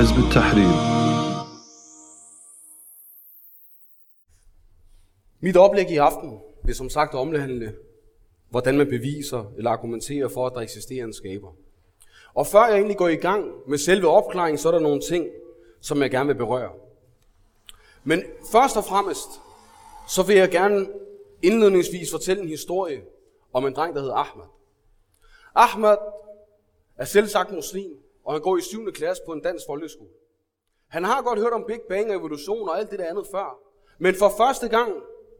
حزب التحرير Mit oplæg i aften vil som sagt omhandle, hvordan man beviser eller argumenterer for, at der eksisterer en skaber. Og før jeg egentlig går i gang med selve opklaringen, så er der nogle ting, som jeg gerne vil berøre. Men først og fremmest, så vil jeg gerne indledningsvis fortælle en historie om en dreng, der hedder Ahmad. Ahmad er selv sagt muslim, og han går i 7. klasse på en dansk folkeskole. Han har godt hørt om Big Bang og evolution og alt det der andet før. Men for første gang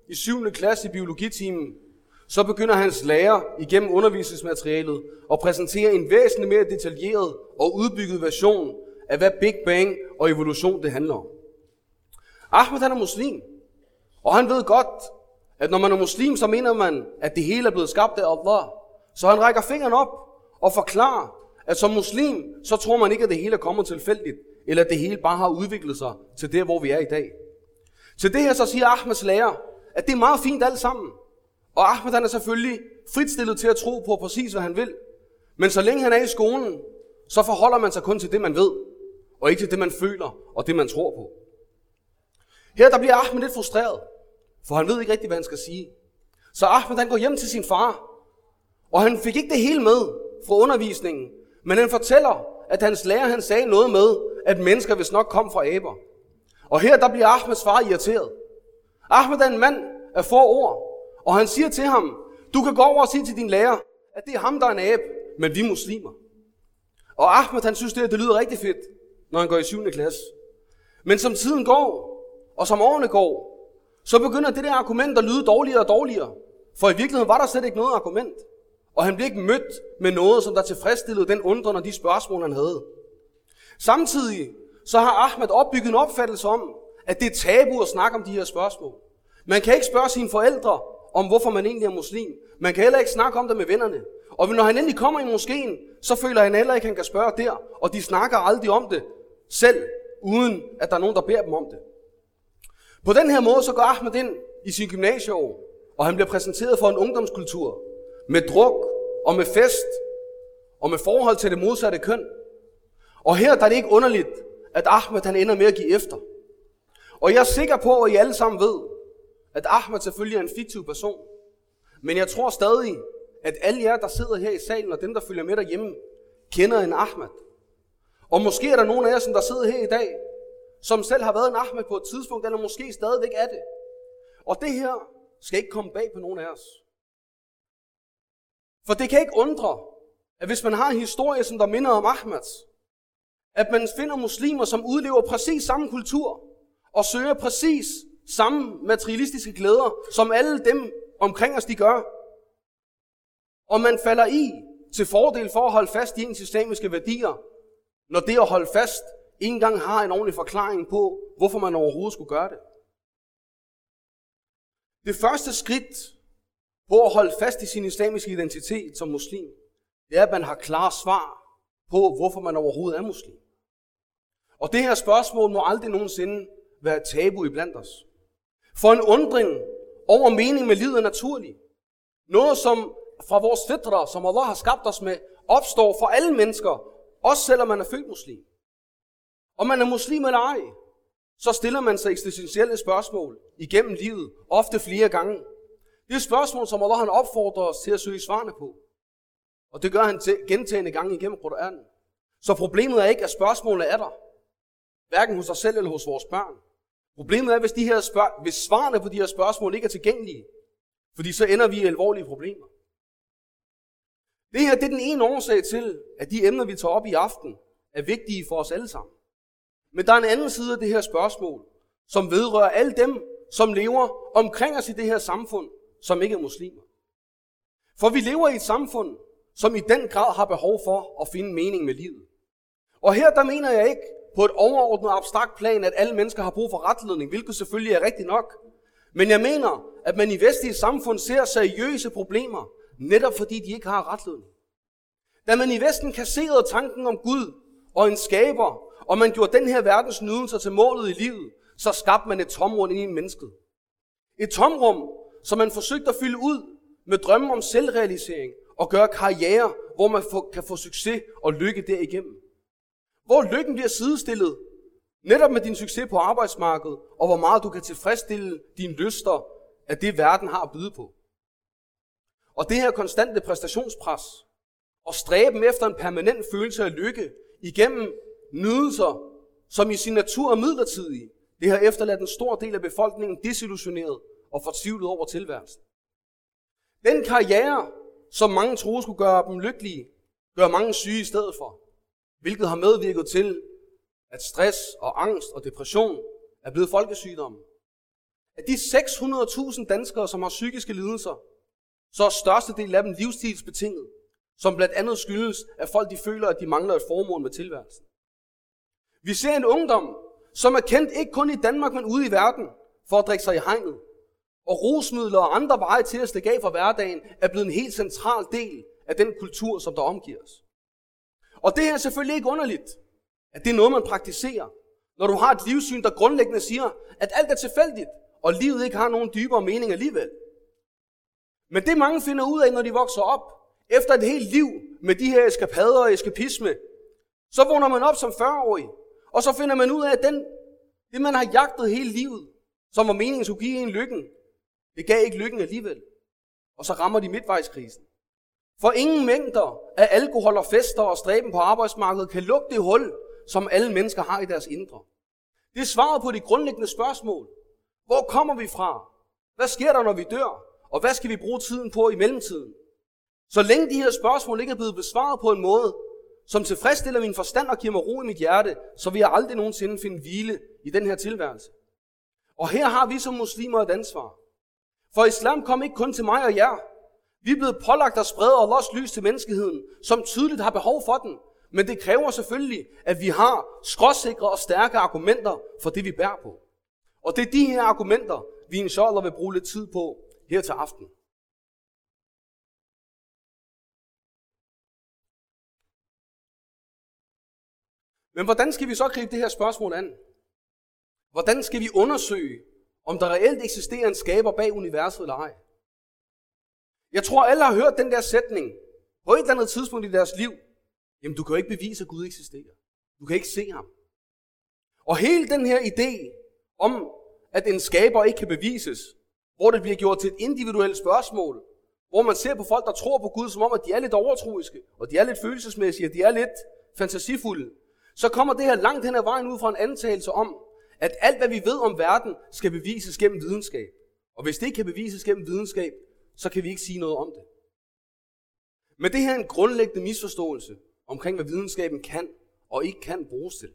i 7. klasse i biologitimen, så begynder hans lærer igennem undervisningsmaterialet at præsentere en væsentligt mere detaljeret og udbygget version af, hvad Big Bang og evolution det handler om. Ahmed han er muslim, og han ved godt, at når man er muslim, så mener man, at det hele er blevet skabt af Allah. Så han rækker fingeren op og forklarer, at som muslim, så tror man ikke, at det hele er kommet tilfældigt, eller at det hele bare har udviklet sig til det, hvor vi er i dag. Til det her så siger Ahmeds lærer, at det er meget fint alt sammen. Og Ahmed han er selvfølgelig fritstillet til at tro på præcis, hvad han vil. Men så længe han er i skolen, så forholder man sig kun til det, man ved, og ikke til det, man føler og det, man tror på. Her der bliver Ahmed lidt frustreret, for han ved ikke rigtig, hvad han skal sige. Så Ahmed han går hjem til sin far, og han fik ikke det hele med fra undervisningen, men han fortæller, at hans lærer han sagde noget med, at mennesker vist nok kom fra aber. Og her der bliver Ahmeds far irriteret. Ahmed er en mand af få ord, og han siger til ham, du kan gå over og sige til din lærer, at det er ham, der er en abe, men vi er muslimer. Og Ahmed han synes, det, det lyder rigtig fedt, når han går i 7. klasse. Men som tiden går, og som årene går, så begynder det der argument at lyde dårligere og dårligere. For i virkeligheden var der slet ikke noget argument. Og han blev ikke mødt med noget, som der tilfredsstillede den undren og de spørgsmål, han havde. Samtidig så har Ahmed opbygget en opfattelse om, at det er tabu at snakke om de her spørgsmål. Man kan ikke spørge sine forældre om, hvorfor man egentlig er muslim. Man kan heller ikke snakke om det med vennerne. Og når han endelig kommer i moskeen, så føler han heller ikke, at han kan spørge der. Og de snakker aldrig om det selv, uden at der er nogen, der beder dem om det. På den her måde, så går Ahmed ind i sin gymnasieår, og han bliver præsenteret for en ungdomskultur med druk og med fest og med forhold til det modsatte køn. Og her der er det ikke underligt, at Ahmed han ender med at give efter. Og jeg er sikker på, at I alle sammen ved, at Ahmed selvfølgelig er en fiktiv person. Men jeg tror stadig, at alle jer, der sidder her i salen, og dem, der følger med derhjemme, kender en Ahmed. Og måske er der nogen af jer, som der sidder her i dag, som selv har været en Ahmed på et tidspunkt, eller måske stadigvæk er det. Og det her skal ikke komme bag på nogen af os. For det kan ikke undre, at hvis man har en historie, som der minder om Ahmads, at man finder muslimer, som udlever præcis samme kultur, og søger præcis samme materialistiske glæder, som alle dem omkring os de gør. Og man falder i til fordel for at holde fast i ens islamiske værdier, når det at holde fast ikke engang har en ordentlig forklaring på, hvorfor man overhovedet skulle gøre det. Det første skridt på at holde fast i sin islamiske identitet som muslim, det er, at man har klare svar på, hvorfor man overhovedet er muslim. Og det her spørgsmål må aldrig nogensinde være tabu iblandt os. For en undring over mening med livet er naturlig. Noget, som fra vores fædre, som Allah har skabt os med, opstår for alle mennesker, også selvom man er født muslim. Om man er muslim eller ej, så stiller man sig eksistentielle spørgsmål igennem livet, ofte flere gange. Det er spørgsmål, som Allah han opfordrer os til at søge svarene på. Og det gør han gentagende gange igennem Qur'anen. Så problemet er ikke, at spørgsmålene er der. Hverken hos os selv eller hos vores børn. Problemet er, hvis, de her spørg- hvis svarene på de her spørgsmål ikke er tilgængelige. Fordi så ender vi i alvorlige problemer. Det her det er den ene årsag til, at de emner, vi tager op i aften, er vigtige for os alle sammen. Men der er en anden side af det her spørgsmål, som vedrører alle dem, som lever omkring os i det her samfund, som ikke er muslimer. For vi lever i et samfund, som i den grad har behov for at finde mening med livet. Og her der mener jeg ikke på et overordnet abstrakt plan, at alle mennesker har brug for retledning, hvilket selvfølgelig er rigtigt nok. Men jeg mener, at man i vestlige samfund ser seriøse problemer, netop fordi de ikke har retledning. Da man i Vesten kasserede tanken om Gud og en skaber, og man gjorde den her verdens nydelser til målet i livet, så skabte man et tomrum ind i mennesket. Et tomrum, som man forsøgte at fylde ud med drømme om selvrealisering og gøre karriere, hvor man kan få succes og lykke derigennem. hvor lykken bliver sidestillet netop med din succes på arbejdsmarkedet, og hvor meget du kan tilfredsstille dine lyster af det, verden har at byde på. Og det her konstante præstationspres, og stræben efter en permanent følelse af lykke igennem nydelser, som i sin natur er midlertidige, det har efterladt en stor del af befolkningen desillusioneret og fortvivlet over tilværelsen. Den karriere, som mange troede skulle gøre dem lykkelige, gør mange syge i stedet for, hvilket har medvirket til, at stress og angst og depression er blevet folkesygdomme. Af de 600.000 danskere, som har psykiske lidelser, så er størstedelen af dem livsstilsbetinget, som blandt andet skyldes, at folk de føler, at de mangler et formål med tilværelsen. Vi ser en ungdom, som er kendt ikke kun i Danmark, men ude i verden, for at drikke sig i hegnet. Og rusmidler og andre veje til at stikke af fra hverdagen er blevet en helt central del af den kultur, som der omgiver os. Og det er selvfølgelig ikke underligt, at det er noget, man praktiserer, når du har et livssyn, der grundlæggende siger, at alt er tilfældigt, og livet ikke har nogen dybere mening alligevel. Men det mange finder ud af, når de vokser op, efter et helt liv med de her eskapader og eskapisme, så vågner man op som 40-årig, og så finder man ud af, at den, det man har jagtet hele livet, som var meningen skulle give en lykken, det gav ikke lykken alligevel. Og så rammer de midtvejskrisen. For ingen mængder af alkohol og fester og stræben på arbejdsmarkedet kan lukke det hul, som alle mennesker har i deres indre. Det er svaret på de grundlæggende spørgsmål. Hvor kommer vi fra? Hvad sker der, når vi dør? Og hvad skal vi bruge tiden på i mellemtiden? Så længe de her spørgsmål ikke er blevet besvaret på en måde, som tilfredsstiller min forstand og giver mig ro i mit hjerte, så vil jeg aldrig nogensinde finde hvile i den her tilværelse. Og her har vi som muslimer et ansvar. For islam kom ikke kun til mig og jer. Vi er blevet pålagt at sprede Allahs lys til menneskeheden, som tydeligt har behov for den. Men det kræver selvfølgelig, at vi har skråsikre og stærke argumenter for det, vi bærer på. Og det er de her argumenter, vi inshallah vil bruge lidt tid på her til aften. Men hvordan skal vi så gribe det her spørgsmål an? Hvordan skal vi undersøge, om der reelt eksisterer en skaber bag universet eller ej? Jeg tror, alle har hørt den der sætning på et eller andet tidspunkt i deres liv. Jamen, du kan jo ikke bevise, at Gud eksisterer. Du kan ikke se ham. Og hele den her idé om, at en skaber ikke kan bevises, hvor det bliver gjort til et individuelt spørgsmål, hvor man ser på folk, der tror på Gud, som om, at de er lidt overtroiske, og de er lidt følelsesmæssige, og de er lidt fantasifulde, så kommer det her langt hen ad vejen ud fra en antagelse om, at alt, hvad vi ved om verden, skal bevises gennem videnskab. Og hvis det ikke kan bevises gennem videnskab, så kan vi ikke sige noget om det. Men det her er en grundlæggende misforståelse omkring, hvad videnskaben kan og ikke kan bruges til.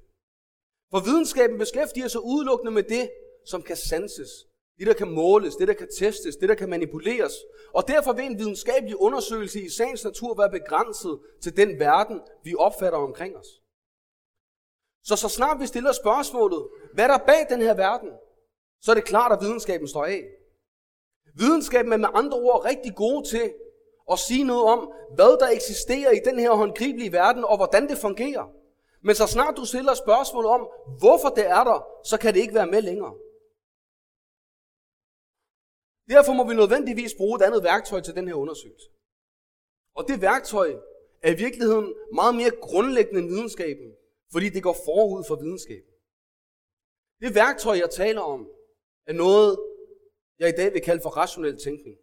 For videnskaben beskæftiger sig udelukkende med det, som kan sanses. Det, der kan måles, det, der kan testes, det, der kan manipuleres. Og derfor vil en videnskabelig undersøgelse i sagens natur være begrænset til den verden, vi opfatter omkring os. Så så snart vi stiller spørgsmålet, hvad er der bag den her verden, så er det klart, at videnskaben står af. Videnskaben er med andre ord rigtig gode til at sige noget om, hvad der eksisterer i den her håndgribelige verden, og hvordan det fungerer. Men så snart du stiller spørgsmål om, hvorfor det er der, så kan det ikke være med længere. Derfor må vi nødvendigvis bruge et andet værktøj til den her undersøgelse. Og det værktøj er i virkeligheden meget mere grundlæggende end videnskaben, fordi det går forud for videnskaben. Det værktøj, jeg taler om, er noget, jeg i dag vil kalde for rationel tænkning.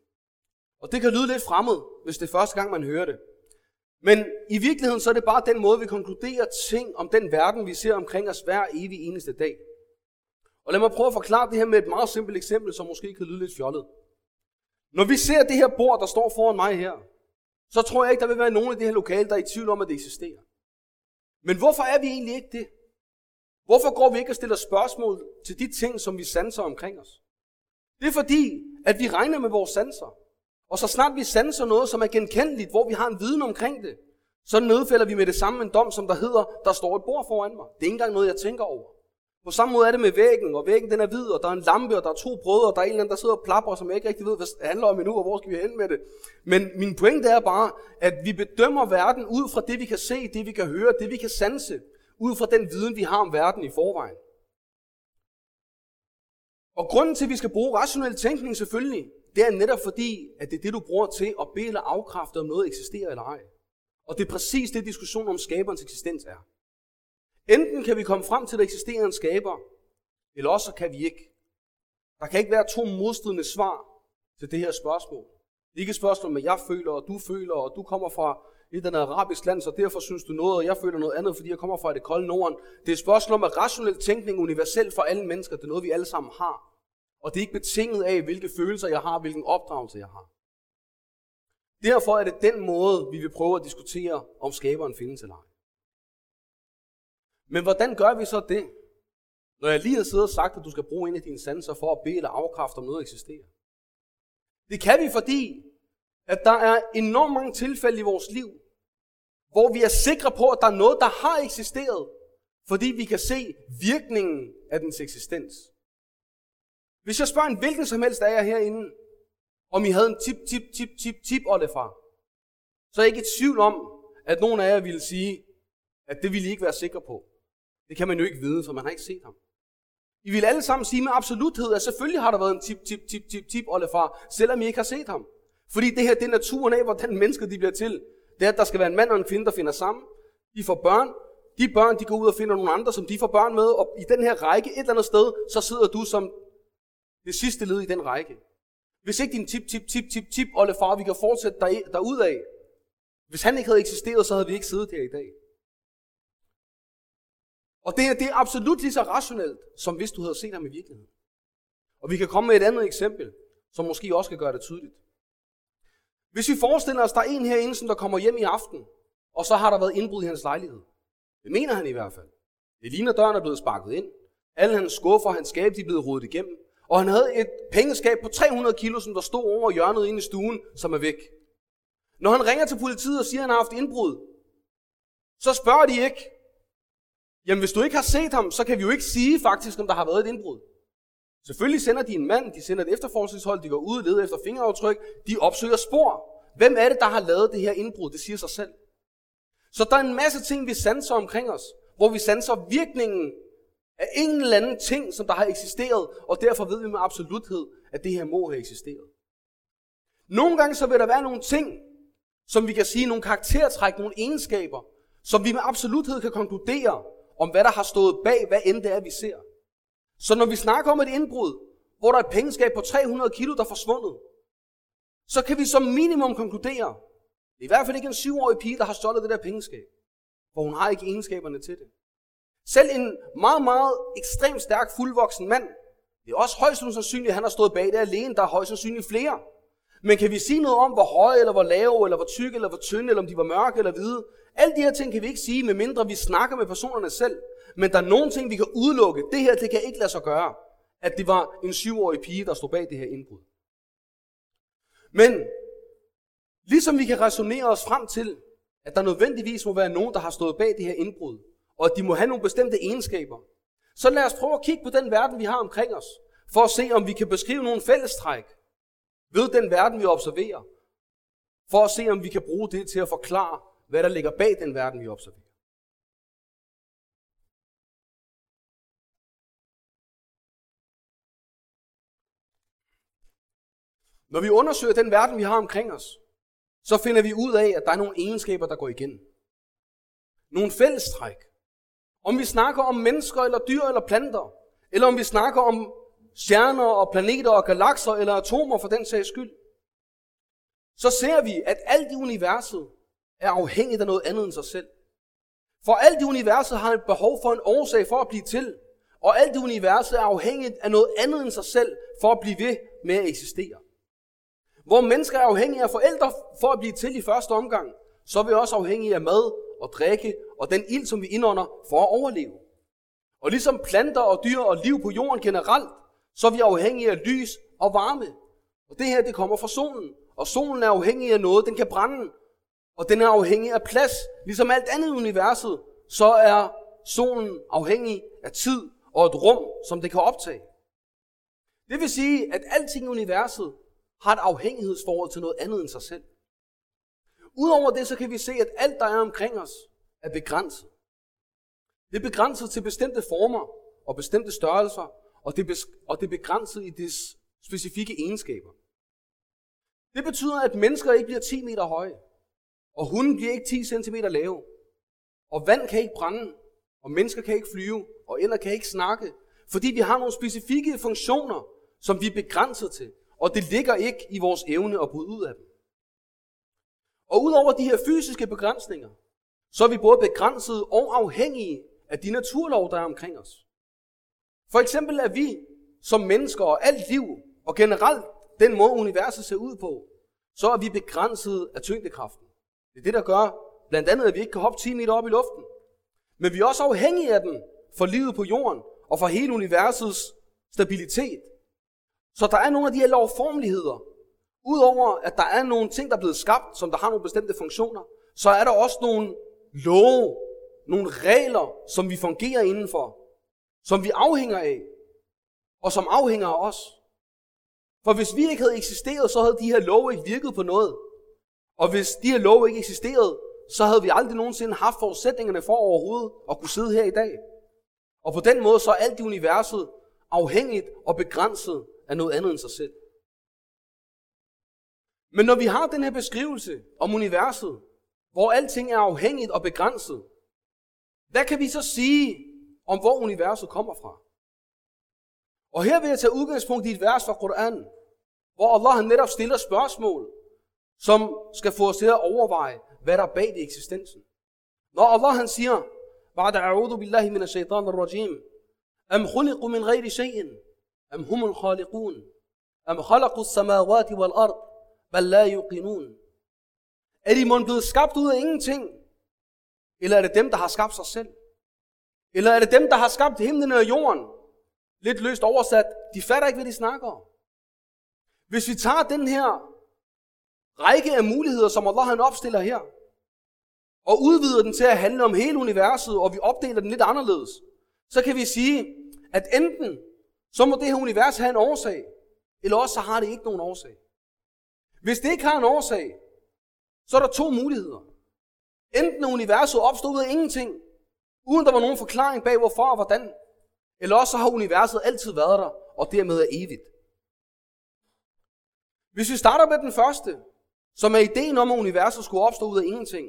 Og det kan lyde lidt fremmed, hvis det er første gang, man hører det. Men i virkeligheden så er det bare den måde, vi konkluderer ting om den verden, vi ser omkring os hver evig eneste dag. Og lad mig prøve at forklare det her med et meget simpelt eksempel, som måske kan lyde lidt fjollet. Når vi ser det her bord, der står foran mig her, så tror jeg ikke, der vil være nogen i det her lokale, der er i tvivl om, at det eksisterer. Men hvorfor er vi egentlig ikke det? Hvorfor går vi ikke og stiller spørgsmål til de ting, som vi sanser omkring os? Det er fordi, at vi regner med vores sanser. Og så snart vi sanser noget, som er genkendeligt, hvor vi har en viden omkring det, så nedfælder vi med det samme en dom, som der hedder, der står et bord foran mig. Det er ikke engang noget, jeg tænker over. På samme måde er det med væggen, og væggen den er hvid, og der er en lampe, og der er to brødre, og der er en eller anden, der sidder og plapper, som jeg ikke rigtig ved, hvad det handler om endnu, og hvor skal vi hen med det. Men min pointe er bare, at vi bedømmer verden ud fra det, vi kan se, det vi kan høre, det vi kan sanse, ud fra den viden, vi har om verden i forvejen. Og grunden til, at vi skal bruge rationel tænkning selvfølgelig, det er netop fordi, at det er det, du bruger til at bede eller afkræfte, om noget eksisterer eller ej. Og det er præcis det, diskussionen om skaberens eksistens er. Enten kan vi komme frem til, at der eksisterer en skaber, eller også kan vi ikke. Der kan ikke være to modstridende svar til det her spørgsmål. Det er ikke et spørgsmål om, at jeg føler, og du føler, og du kommer fra et eller andet arabisk land, så derfor synes du noget, og jeg føler noget andet, fordi jeg kommer fra det kolde Norden. Det er et spørgsmål om, at rationel tænkning er universel for alle mennesker. Det er noget, vi alle sammen har. Og det er ikke betinget af, hvilke følelser jeg har, hvilken opdragelse jeg har. Derfor er det den måde, vi vil prøve at diskutere, om skaberen findes eller ej. Men hvordan gør vi så det, når jeg lige har siddet og sagt, at du skal bruge en af dine sanser for at bede eller afkræfte, om noget eksisterer? Det kan vi, fordi at der er enormt mange tilfælde i vores liv, hvor vi er sikre på, at der er noget, der har eksisteret, fordi vi kan se virkningen af dens eksistens. Hvis jeg spørger en hvilken som helst af jer herinde, om I havde en tip, tip, tip, tip, tip oldefar, så er jeg ikke i tvivl om, at nogen af jer ville sige, at det ville I ikke være sikre på. Det kan man jo ikke vide, for man har ikke set ham. I vil alle sammen sige med absoluthed, at selvfølgelig har der været en tip, tip, tip, tip, tip oldefar, selvom I ikke har set ham. Fordi det her, det er naturen af, hvordan mennesker de bliver til. Det er, at der skal være en mand og en kvinde, der finder sammen. De får børn. De børn, de går ud og finder nogle andre, som de får børn med. Og i den her række, et eller andet sted, så sidder du som det sidste led i den række. Hvis ikke din tip, tip, tip, tip, tip, oldefar, vi kan fortsætte der, af. Hvis han ikke havde eksisteret, så havde vi ikke siddet her i dag. Og det, det er absolut lige så rationelt, som hvis du havde set ham i virkeligheden. Og vi kan komme med et andet eksempel, som måske også kan gøre det tydeligt. Hvis vi forestiller os, der er en herinde, som der kommer hjem i aften, og så har der været indbrud i hans lejlighed. Det mener han i hvert fald. Det ligner, døren er blevet sparket ind. Alle hans skuffer og hans skab, de er blevet rodet igennem. Og han havde et pengeskab på 300 kilo, som der stod over hjørnet inde i stuen, som er væk. Når han ringer til politiet og siger, at han har haft indbrud, så spørger de ikke, jamen hvis du ikke har set ham, så kan vi jo ikke sige faktisk, om der har været et indbrud. Selvfølgelig sender de en mand, de sender et efterforskningshold, de går ud og leder efter fingeraftryk, de opsøger spor. Hvem er det, der har lavet det her indbrud? Det siger sig selv. Så der er en masse ting, vi sanser omkring os, hvor vi sanser virkningen af en eller anden ting, som der har eksisteret, og derfor ved vi med absoluthed, at det her må have eksisteret. Nogle gange så vil der være nogle ting, som vi kan sige, nogle karaktertræk, nogle egenskaber, som vi med absoluthed kan konkludere om, hvad der har stået bag, hvad end det er, vi ser. Så når vi snakker om et indbrud, hvor der er et pengeskab på 300 kilo, der er forsvundet, så kan vi som minimum konkludere, det er i hvert fald ikke en syvårig pige, der har stjålet det der pengeskab. For hun har ikke egenskaberne til det. Selv en meget, meget ekstremt stærk, fuldvoksen mand, det er også højst sandsynligt, at han har stået bag det alene. Der er højst sandsynligt flere. Men kan vi sige noget om, hvor høje, eller hvor lave, eller hvor tykke, eller hvor tynde, eller om de var mørke eller hvide? Alle de her ting kan vi ikke sige, medmindre vi snakker med personerne selv. Men der er nogle ting, vi kan udelukke. Det her, det kan ikke lade sig gøre, at det var en syvårig pige, der stod bag det her indbrud. Men ligesom vi kan resonere os frem til, at der nødvendigvis må være nogen, der har stået bag det her indbrud, og at de må have nogle bestemte egenskaber, så lad os prøve at kigge på den verden, vi har omkring os, for at se, om vi kan beskrive nogle fællestræk ved den verden, vi observerer, for at se, om vi kan bruge det til at forklare, hvad der ligger bag den verden, vi observerer. Når vi undersøger den verden, vi har omkring os, så finder vi ud af, at der er nogle egenskaber, der går igen. Nogle fællestræk. Om vi snakker om mennesker eller dyr eller planter, eller om vi snakker om stjerner og planeter og galakser eller atomer for den sags skyld, så ser vi, at alt i universet er afhængigt af noget andet end sig selv. For alt i universet har et behov for en årsag for at blive til, og alt i universet er afhængigt af noget andet end sig selv for at blive ved med at eksistere. Hvor mennesker er afhængige af forældre for at blive til i første omgang, så er vi også afhængige af mad og drikke og den ild, som vi indånder for at overleve. Og ligesom planter og dyr og liv på jorden generelt, så er vi afhængige af lys og varme. Og det her, det kommer fra solen. Og solen er afhængig af noget, den kan brænde. Og den er afhængig af plads. Ligesom alt andet i universet, så er solen afhængig af tid og et rum, som det kan optage. Det vil sige, at alting i universet har et afhængighedsforhold til noget andet end sig selv. Udover det, så kan vi se, at alt, der er omkring os, er begrænset. Det er begrænset til bestemte former og bestemte størrelser, og det, og det er begrænset i dets specifikke egenskaber. Det betyder, at mennesker ikke bliver 10 meter høje, og hunden bliver ikke 10 cm lave, og vand kan ikke brænde, og mennesker kan ikke flyve, og ender kan ikke snakke, fordi vi har nogle specifikke funktioner, som vi er begrænset til, og det ligger ikke i vores evne at bryde ud af dem. Og udover de her fysiske begrænsninger, så er vi både begrænset og afhængige af de naturlov, der er omkring os. For eksempel er vi som mennesker og alt liv, og generelt den måde universet ser ud på, så er vi begrænset af tyngdekraften. Det er det, der gør blandt andet, at vi ikke kan hoppe 10 meter op i luften. Men vi er også afhængige af den for livet på jorden og for hele universets stabilitet. Så der er nogle af de her lovformeligheder. Udover at der er nogle ting, der er blevet skabt, som der har nogle bestemte funktioner, så er der også nogle love, nogle regler, som vi fungerer indenfor, som vi afhænger af, og som afhænger af os. For hvis vi ikke havde eksisteret, så havde de her love ikke virket på noget. Og hvis de her love ikke eksisterede, så havde vi aldrig nogensinde haft forudsætningerne for overhovedet at kunne sidde her i dag. Og på den måde så er alt i universet afhængigt og begrænset af noget andet end sig selv. Men når vi har den her beskrivelse om universet, hvor alting er afhængigt og begrænset, hvad kan vi så sige om, hvor universet kommer fra? Og her vil jeg tage udgangspunkt i et vers fra Koranen, hvor Allah netop stiller spørgsmål, som skal få os til at overveje, hvad der er bag det eksistensen. Når Allah han siger, بعد أعوذ بالله من الشيطان الرجيم أم خلقوا من غير شيء أم هم الخالقون أم خلقوا السماوات والأرض بل لا يوقنون Er de måske blevet skabt ud af ingenting? Eller er det dem, der har skabt sig selv? Eller er det dem, der har skabt himlen og jorden? Lidt løst oversat, de fatter ikke, hvad de snakker om. Hvis vi tager den her række af muligheder, som Allah han opstiller her, og udvider den til at handle om hele universet, og vi opdeler den lidt anderledes, så kan vi sige, at enten så må det her univers have en årsag, eller også så har det ikke nogen årsag. Hvis det ikke har en årsag, så er der to muligheder. Enten er universet opstået ud af ingenting, uden der var nogen forklaring bag hvorfor og hvordan, eller også så har universet altid været der, og dermed er evigt. Hvis vi starter med den første, så med ideen om, at universet skulle opstå ud af ingenting,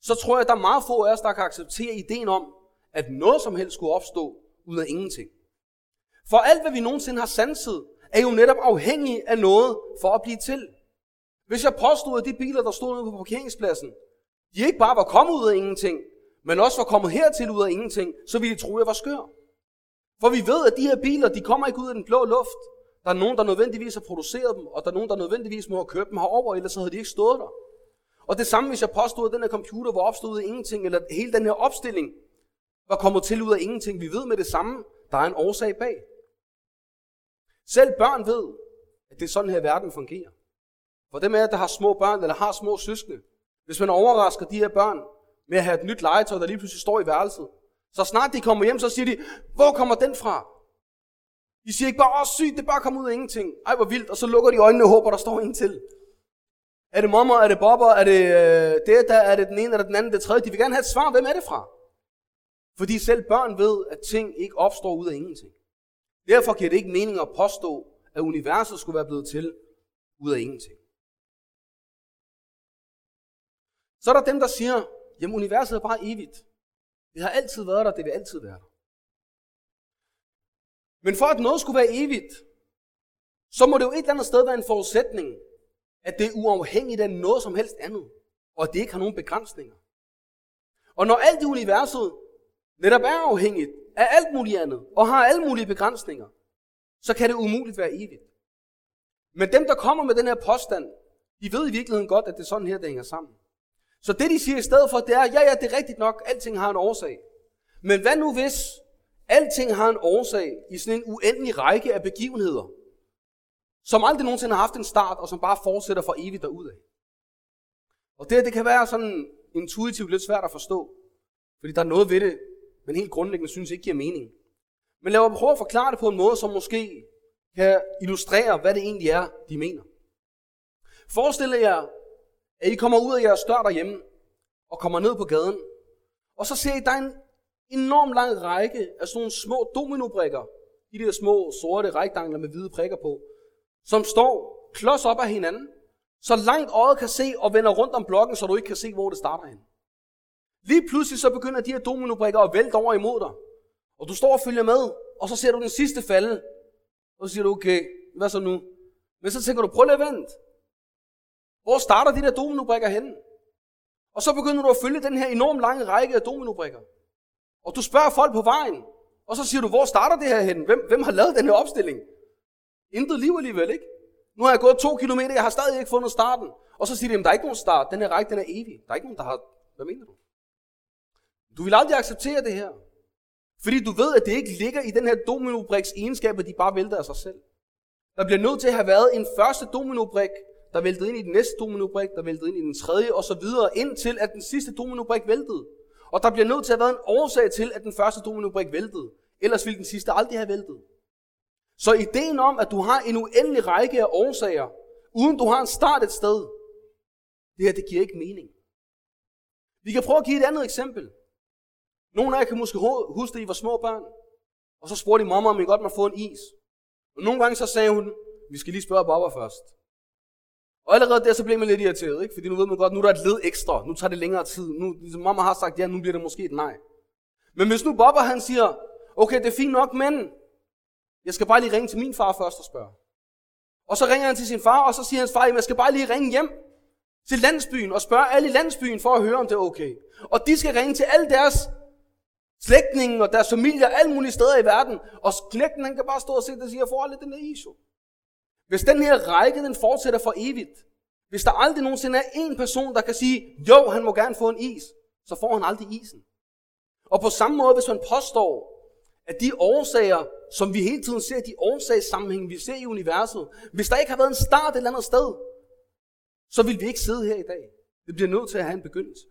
så tror jeg, at der er meget få af os, der kan acceptere ideen om, at noget som helst skulle opstå ud af ingenting. For alt, hvad vi nogensinde har sanset, er jo netop afhængig af noget for at blive til. Hvis jeg påstod, at de biler, der stod ude på parkeringspladsen, de ikke bare var kommet ud af ingenting, men også var kommet hertil ud af ingenting, så ville de tro, at jeg var skør. For vi ved, at de her biler, de kommer ikke ud af den blå luft. Der er nogen, der nødvendigvis har produceret dem, og der er nogen, der nødvendigvis må have købt dem herover, ellers havde de ikke stået der. Og det samme, hvis jeg påstod, at den her computer var opstået af ingenting, eller hele den her opstilling var kommet til ud af ingenting. Vi ved med det samme, der er en årsag bag. Selv børn ved, at det er sådan her verden fungerer. For dem af der har små børn, eller har små søskende, hvis man overrasker de her børn med at have et nyt legetøj, der lige pludselig står i værelset, så snart de kommer hjem, så siger de, hvor kommer den fra? De siger ikke bare, åh sygt, det bare kommer ud af ingenting. Ej, hvor vildt. Og så lukker de øjnene og håber, der står en til. Er det mamma, er det bobber, er det øh, det der, er det den ene eller den anden, det tredje? De vil gerne have et svar, hvem er det fra? Fordi selv børn ved, at ting ikke opstår ud af ingenting. Derfor giver det ikke mening at påstå, at universet skulle være blevet til ud af ingenting. Så er der dem, der siger, jamen universet er bare evigt. Det har altid været der, det vil altid være der. Men for at noget skulle være evigt, så må det jo et eller andet sted være en forudsætning, at det er uafhængigt af noget som helst andet, og at det ikke har nogen begrænsninger. Og når alt i universet netop er afhængigt af alt muligt andet, og har alle mulige begrænsninger, så kan det umuligt være evigt. Men dem, der kommer med den her påstand, de ved i virkeligheden godt, at det er sådan her, det hænger sammen. Så det, de siger i stedet for, det er, ja, ja, det er rigtigt nok, alting har en årsag. Men hvad nu hvis alting har en årsag i sådan en uendelig række af begivenheder, som aldrig nogensinde har haft en start, og som bare fortsætter for evigt derudad. Og det, det kan være sådan intuitivt lidt svært at forstå, fordi der er noget ved det, men helt grundlæggende synes ikke giver mening. Men lad mig prøve at forklare det på en måde, som måske kan illustrere, hvad det egentlig er, de mener. Forestil jer, at I kommer ud af jeres dør derhjemme, og kommer ned på gaden, og så ser I, der er en enorm lang række af sådan nogle små dominobrikker, de der små sorte rektangler med hvide prikker på, som står klods op af hinanden, så langt øjet kan se og vender rundt om blokken, så du ikke kan se, hvor det starter hen. Lige pludselig så begynder de her dominobrikker at vælte over imod dig. Og du står og følger med, og så ser du den sidste falde. Og så siger du, okay, hvad så nu? Men så tænker du, prøv lige at vente. Hvor starter de der dominobrikker henne? Og så begynder du at følge den her enormt lange række af dominobrikker. Og du spørger folk på vejen, og så siger du, hvor starter det her hen? Hvem, hvem har lavet den her opstilling? Intet liv alligevel, ikke? Nu har jeg gået to kilometer, jeg har stadig ikke fundet starten. Og så siger de, der er ikke nogen start, den her række, den er evig. Der er ikke nogen, der har... Hvad mener du? Du vil aldrig acceptere det her. Fordi du ved, at det ikke ligger i den her dominobriks egenskab, at de bare vælter af sig selv. Der bliver nødt til at have været en første dominobrik, der væltede ind i den næste dominobrik, der væltede ind i den tredje, og så videre, indtil at den sidste dominobrik væltede. Og der bliver nødt til at være en årsag til, at den første dominobrik væltede. Ellers ville den sidste aldrig have væltet. Så ideen om, at du har en uendelig række af årsager, uden du har en start et sted, det her, det giver ikke mening. Vi kan prøve at give et andet eksempel. Nogle af jer kan måske huske, at I var små børn. Og så spurgte I mamma, om I godt må få en is. Og nogle gange så sagde hun, vi skal lige spørge Baba først. Og allerede der så blev man lidt irriteret, ikke? fordi nu ved man godt, nu er der et led ekstra, nu tager det længere tid. Nu, ligesom mamma har sagt ja, nu bliver det måske et nej. Men hvis nu Bobber han siger, okay, det er fint nok, men jeg skal bare lige ringe til min far først og spørge. Og så ringer han til sin far, og så siger hans far, jeg skal bare lige ringe hjem til landsbyen og spørge alle i landsbyen for at høre, om det er okay. Og de skal ringe til alle deres slægtninge og deres familier alle mulige steder i verden. Og knægten han kan bare stå og se det og sige, jeg får aldrig den der is. Hvis den her række den fortsætter for evigt, hvis der aldrig nogensinde er en person, der kan sige, jo, han må gerne få en is, så får han aldrig isen. Og på samme måde, hvis man påstår, at de årsager, som vi hele tiden ser, de årsagssammenhæng, vi ser i universet, hvis der ikke har været en start et eller andet sted, så vil vi ikke sidde her i dag. Det bliver nødt til at have en begyndelse.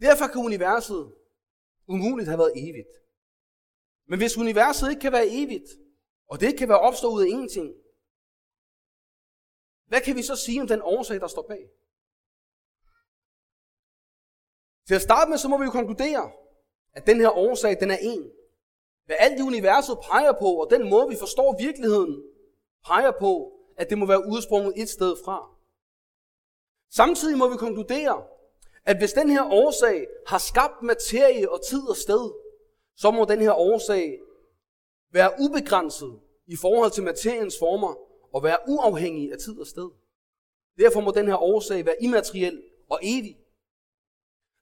Derfor kan universet umuligt have været evigt. Men hvis universet ikke kan være evigt, og det kan være opstået ud af ingenting, hvad kan vi så sige om den årsag, der står bag? Til at starte med, så må vi jo konkludere, at den her årsag, den er en. Hvad alt i universet peger på, og den måde, vi forstår virkeligheden, peger på, at det må være udsprunget et sted fra. Samtidig må vi konkludere, at hvis den her årsag har skabt materie og tid og sted, så må den her årsag være ubegrænset i forhold til materiens former og være uafhængig af tid og sted. Derfor må den her årsag være immateriel og evig.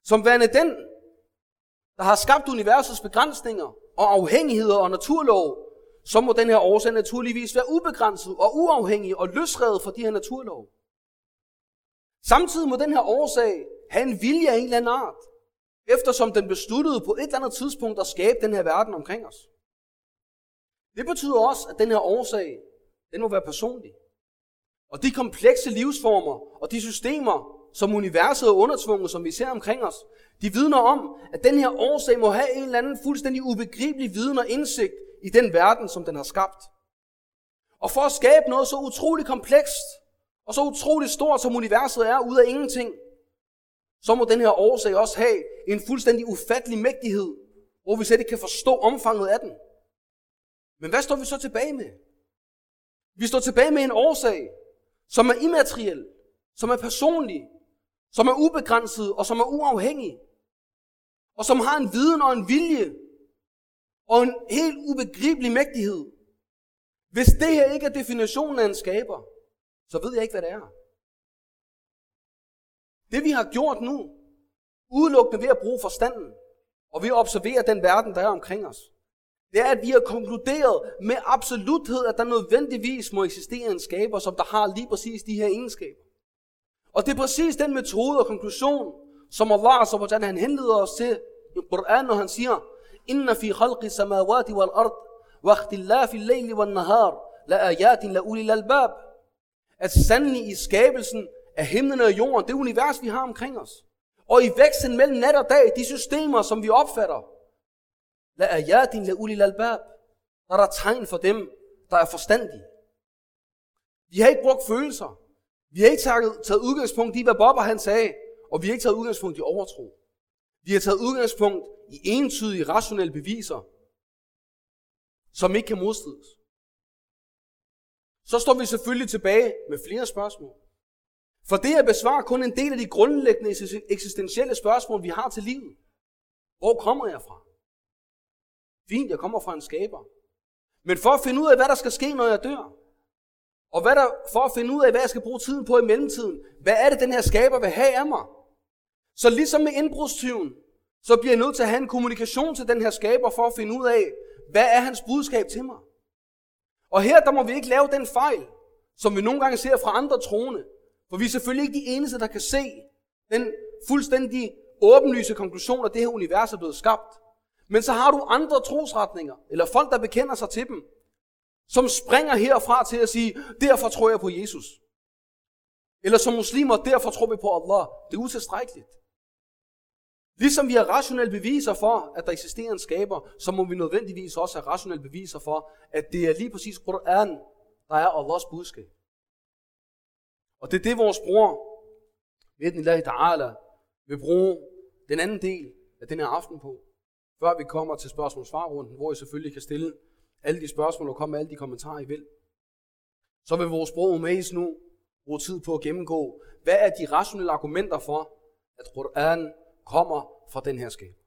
Som værende den, der har skabt universets begrænsninger og afhængigheder og naturlov, så må den her årsag naturligvis være ubegrænset og uafhængig og løsredet fra de her naturlov. Samtidig må den her årsag have en vilje af en eller anden art, eftersom den besluttede på et eller andet tidspunkt at skabe den her verden omkring os. Det betyder også, at den her årsag, den må være personlig. Og de komplekse livsformer og de systemer, som universet er undertvunget, som vi ser omkring os, de vidner om, at den her årsag må have en eller anden fuldstændig ubegribelig viden og indsigt i den verden, som den har skabt. Og for at skabe noget så utroligt komplekst og så utroligt stort, som universet er, ud af ingenting, så må den her årsag også have en fuldstændig ufattelig mægtighed, hvor vi slet ikke kan forstå omfanget af den. Men hvad står vi så tilbage med? Vi står tilbage med en årsag, som er immateriel, som er personlig, som er ubegrænset og som er uafhængig, og som har en viden og en vilje og en helt ubegribelig mægtighed. Hvis det her ikke er definitionen af en skaber, så ved jeg ikke, hvad det er. Det vi har gjort nu, udelukkende ved at bruge forstanden, og ved at observere den verden, der er omkring os, det er, at vi har konkluderet med absoluthed, at der nødvendigvis må eksistere en skaber, som der har lige præcis de her egenskaber. Og det er præcis den metode og konklusion, som Allah subhanahu han henleder os til i Quran, når han siger, Inna fi khalqi samawati wal ard, wa ikhtilafi al-layli wal nahar, la ayatin la ulil albab. At sandelig i skabelsen af himlen og jorden, det univers, vi har omkring os. Og i væksten mellem nat og dag, de systemer, som vi opfatter. La ayatin la ulil albab. Der er der tegn for dem, der er forstandige. Vi har ikke brugt følelser. Vi har ikke taget, taget udgangspunkt i, hvad Bobber han sagde, og vi har ikke taget udgangspunkt i overtro. Vi har taget udgangspunkt i entydige rationelle beviser, som ikke kan modstrides. Så står vi selvfølgelig tilbage med flere spørgsmål. For det at besvare kun en del af de grundlæggende eksistentielle spørgsmål, vi har til livet. Hvor kommer jeg fra? Fint, jeg kommer fra en skaber. Men for at finde ud af, hvad der skal ske, når jeg dør, og hvad der, for at finde ud af, hvad jeg skal bruge tiden på i mellemtiden, hvad er det, den her skaber vil have af mig? Så ligesom med indbrudstyven, så bliver jeg nødt til at have en kommunikation til den her skaber for at finde ud af, hvad er hans budskab til mig? Og her der må vi ikke lave den fejl, som vi nogle gange ser fra andre troende. For vi er selvfølgelig ikke de eneste, der kan se den fuldstændig åbenlyse konklusion, at det her univers er blevet skabt. Men så har du andre trosretninger, eller folk, der bekender sig til dem, som springer herfra til at sige, derfor tror jeg på Jesus. Eller som muslimer, derfor tror vi på Allah. Det er utilstrækkeligt. Ligesom vi har rationelle beviser for, at der eksisterer en skaber, så må vi nødvendigvis også have rationelle beviser for, at det er lige præcis Quran, der er Allahs budskab. Og det er det, vores bror, Vednillahi Ta'ala, vil bruge den anden del af den her aften på, før vi kommer til spørgsmål-svarrunden, hvor I selvfølgelig kan stille alle de spørgsmål og komme med alle de kommentarer, I vil. Så vil vores bror Umays nu bruge tid på at gennemgå, hvad er de rationelle argumenter for, at Quran kommer fra den her skab.